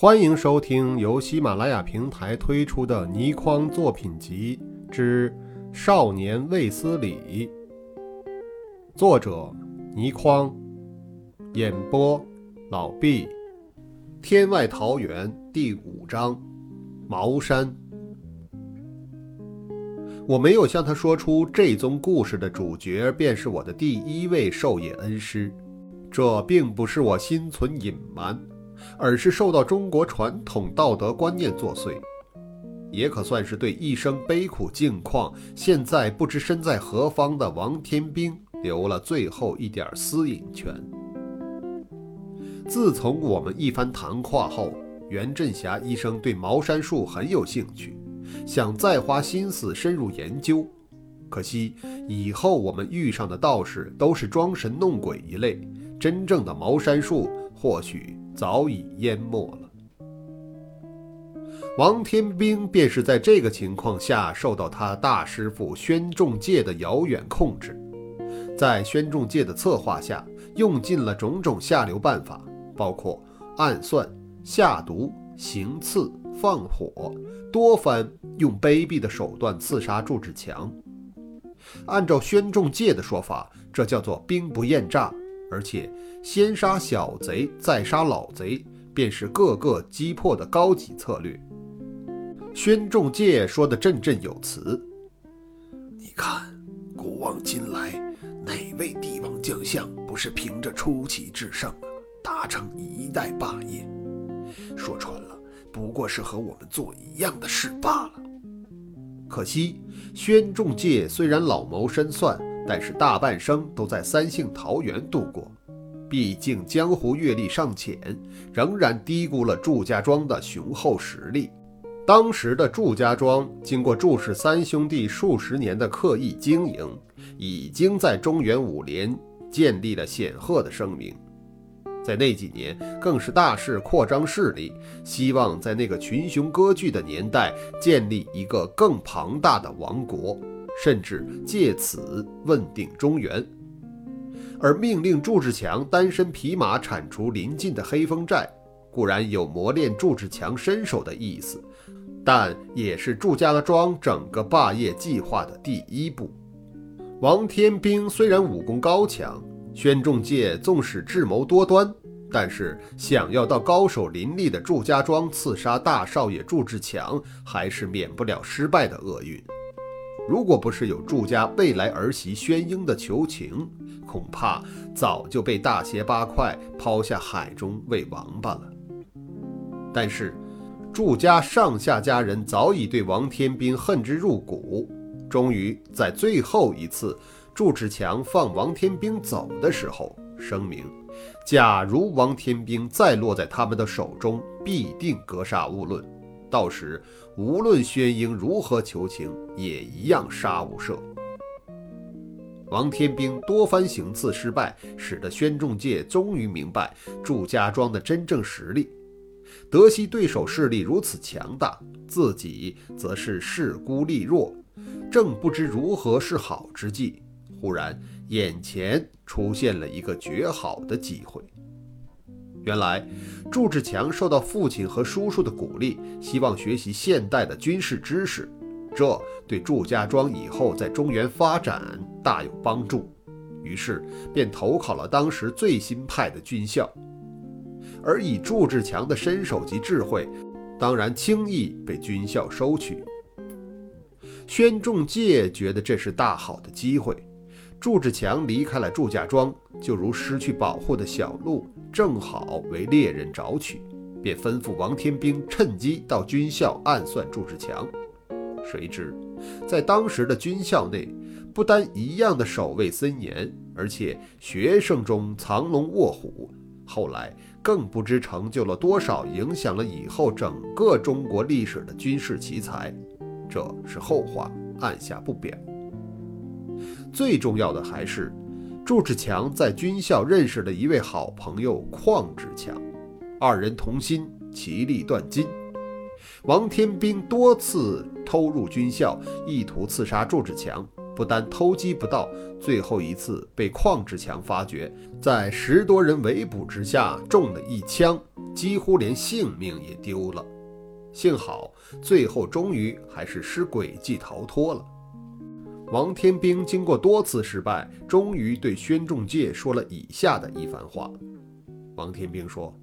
欢迎收听由喜马拉雅平台推出的《倪匡作品集之少年卫斯理》，作者倪匡，演播老毕。天外桃源第五章，茅山。我没有向他说出这宗故事的主角便是我的第一位授业恩师，这并不是我心存隐瞒。而是受到中国传统道德观念作祟，也可算是对一生悲苦境况、现在不知身在何方的王天兵留了最后一点私隐权。自从我们一番谈话后，袁振霞医生对茅山术很有兴趣，想再花心思深入研究。可惜以后我们遇上的道士都是装神弄鬼一类，真正的茅山术或许……早已淹没了。王天兵便是在这个情况下受到他大师傅宣仲介的遥远控制，在宣仲介的策划下，用尽了种种下流办法，包括暗算、下毒、行刺、放火，多番用卑鄙的手段刺杀祝志强。按照宣仲介的说法，这叫做兵不厌诈。而且，先杀小贼，再杀老贼，便是个个击破的高级策略。宣仲介说的振振有词：“你看，古往今来，哪位帝王将相不是凭着出奇制胜，达成一代霸业？说穿了，不过是和我们做一样的事罢了。可惜，宣仲介虽然老谋深算。”但是大半生都在三姓桃园度过，毕竟江湖阅历尚浅，仍然低估了祝家庄的雄厚实力。当时的祝家庄，经过祝氏三兄弟数十年的刻意经营，已经在中原五连建立了显赫的声名。在那几年，更是大肆扩张势力，希望在那个群雄割据的年代，建立一个更庞大的王国。甚至借此问鼎中原，而命令祝志强单身匹马铲除邻近的黑风寨，固然有磨练祝志强身手的意思，但也是祝家庄整个霸业计划的第一步。王天兵虽然武功高强，宣仲介纵使智谋多端，但是想要到高手林立的祝家庄刺杀大少爷祝志强，还是免不了失败的厄运。如果不是有祝家未来儿媳宣英的求情，恐怕早就被大卸八块抛下海中喂王八了。但是，祝家上下家人早已对王天兵恨之入骨。终于在最后一次，祝志强放王天兵走的时候，声明：假如王天兵再落在他们的手中，必定格杀勿论。到时，无论宣英如何求情，也一样杀无赦。王天兵多番行刺失败，使得宣仲介终于明白祝家庄的真正实力。得悉对手势力如此强大，自己则是势孤力弱，正不知如何是好之际，忽然眼前出现了一个绝好的机会。原来，祝志强受到父亲和叔叔的鼓励，希望学习现代的军事知识，这对祝家庄以后在中原发展大有帮助。于是便投考了当时最新派的军校，而以祝志强的身手及智慧，当然轻易被军校收取。宣仲介觉得这是大好的机会。祝志强离开了祝家庄，就如失去保护的小鹿，正好为猎人找取，便吩咐王天兵趁机到军校暗算祝志强。谁知，在当时的军校内，不单一样的守卫森严，而且学生中藏龙卧虎。后来更不知成就了多少影响了以后整个中国历史的军事奇才，这是后话，按下不表。最重要的还是，祝志强在军校认识了一位好朋友邝志强，二人同心，其利断金。王天兵多次偷入军校，意图刺杀祝志强，不但偷鸡不到，最后一次被邝志强发觉，在十多人围捕之下中了一枪，几乎连性命也丢了。幸好最后终于还是施诡计逃脱了。王天兵经过多次失败，终于对宣仲介说了以下的一番话。王天兵说：“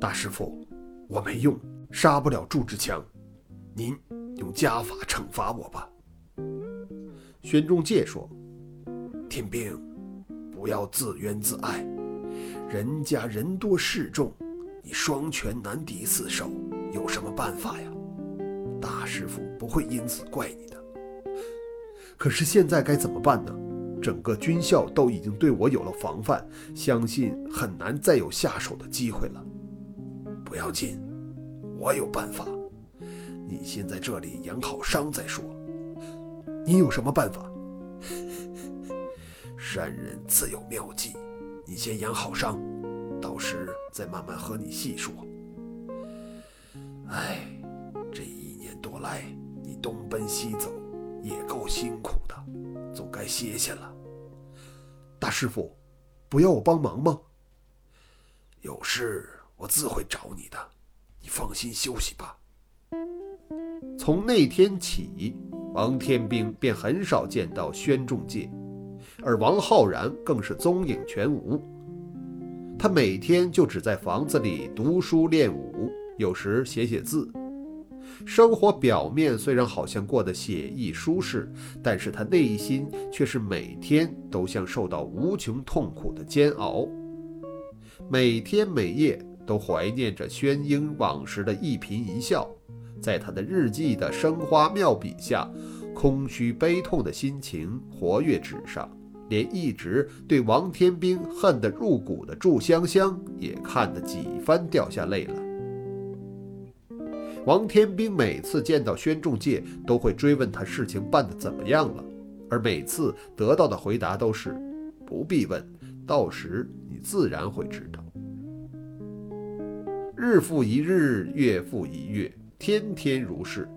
大师傅，我没用，杀不了祝志强，您用家法惩罚我吧。”宣仲介说：“天兵，不要自怨自艾，人家人多势众，你双拳难敌四手，有什么办法呀？大师傅不会因此怪你的。”可是现在该怎么办呢？整个军校都已经对我有了防范，相信很难再有下手的机会了。不要紧，我有办法。你先在这里养好伤再说。你有什么办法？山人自有妙计。你先养好伤，到时再慢慢和你细说。哎，这一年多来，你东奔西走。也够辛苦的，总该歇歇了。大师傅，不要我帮忙吗？有事我自会找你的，你放心休息吧。从那天起，王天兵便很少见到宣仲介，而王浩然更是踪影全无。他每天就只在房子里读书练武，有时写写字。生活表面虽然好像过得写意舒适，但是他内心却是每天都像受到无穷痛苦的煎熬，每天每夜都怀念着宣英往时的一颦一笑，在他的日记的生花妙笔下，空虚悲痛的心情活跃纸上，连一直对王天兵恨得入骨的祝香香也看得几番掉下泪来。王天兵每次见到宣仲介，都会追问他事情办得怎么样了，而每次得到的回答都是“不必问，到时你自然会知道。”日复一日，月复一月，天天如是。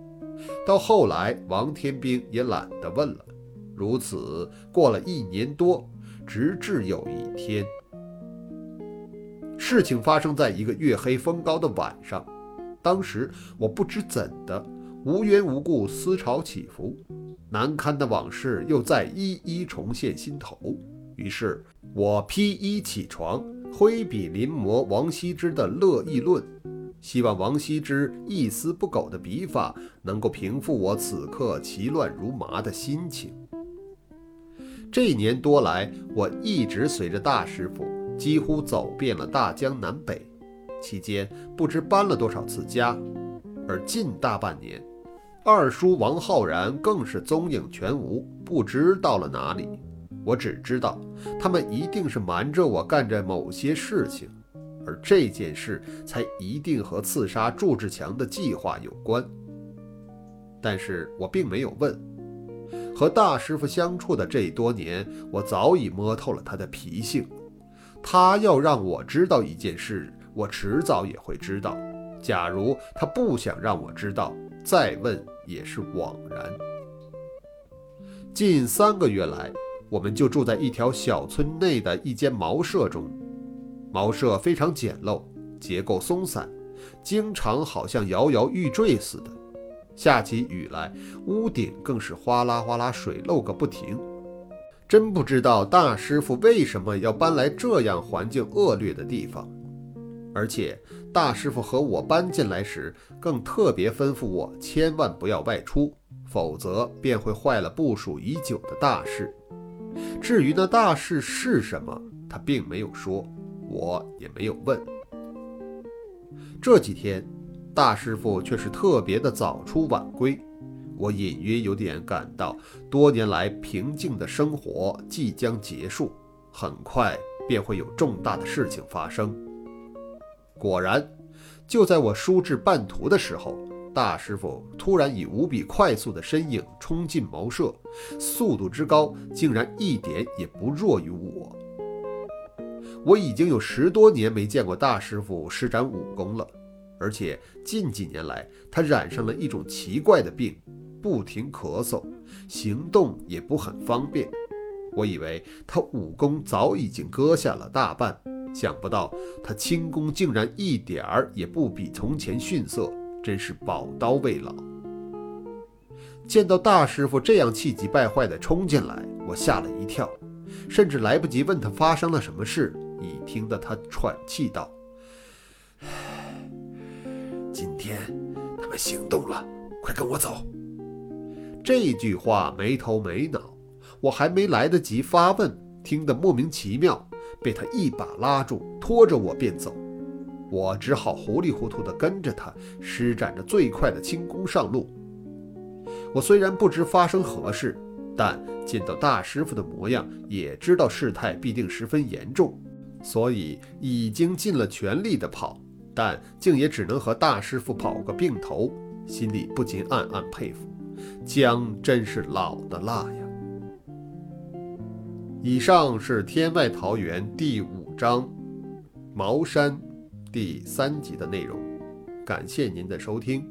到后来，王天兵也懒得问了。如此过了一年多，直至有一天，事情发生在一个月黑风高的晚上。当时我不知怎的，无缘无故思潮起伏，难堪的往事又再一一重现心头。于是，我披衣起床，挥笔临摹王羲之的《乐毅论》，希望王羲之一丝不苟的笔法能够平复我此刻奇乱如麻的心情。这一年多来，我一直随着大师傅，几乎走遍了大江南北。期间不知搬了多少次家，而近大半年，二叔王浩然更是踪影全无，不知到了哪里。我只知道，他们一定是瞒着我干着某些事情，而这件事才一定和刺杀祝志强的计划有关。但是我并没有问。和大师傅相处的这多年，我早已摸透了他的脾性。他要让我知道一件事。我迟早也会知道。假如他不想让我知道，再问也是枉然。近三个月来，我们就住在一条小村内的一间茅舍中。茅舍非常简陋，结构松散，经常好像摇摇欲坠似的。下起雨来，屋顶更是哗啦哗啦水漏个不停。真不知道大师傅为什么要搬来这样环境恶劣的地方。而且大师傅和我搬进来时，更特别吩咐我千万不要外出，否则便会坏了部署已久的大事。至于那大事是什么，他并没有说，我也没有问。这几天，大师傅却是特别的早出晚归，我隐约有点感到，多年来平静的生活即将结束，很快便会有重大的事情发生。果然，就在我书至半途的时候，大师傅突然以无比快速的身影冲进茅舍，速度之高，竟然一点也不弱于我。我已经有十多年没见过大师傅施展武功了，而且近几年来，他染上了一种奇怪的病，不停咳嗽，行动也不很方便。我以为他武功早已经割下了大半。想不到他轻功竟然一点儿也不比从前逊色，真是宝刀未老。见到大师傅这样气急败坏地冲进来，我吓了一跳，甚至来不及问他发生了什么事，已听得他喘气道：“今天他们行动了，快跟我走。”这句话没头没脑，我还没来得及发问，听得莫名其妙，被他一把拉住，拖着我便走。我只好糊里糊涂地跟着他，施展着最快的轻功上路。我虽然不知发生何事，但见到大师傅的模样，也知道事态必定十分严重，所以已经尽了全力的跑，但竟也只能和大师傅跑个并头，心里不禁暗暗佩服，姜真是老的辣呀。以上是《天外桃源》第五章《茅山》第三集的内容，感谢您的收听。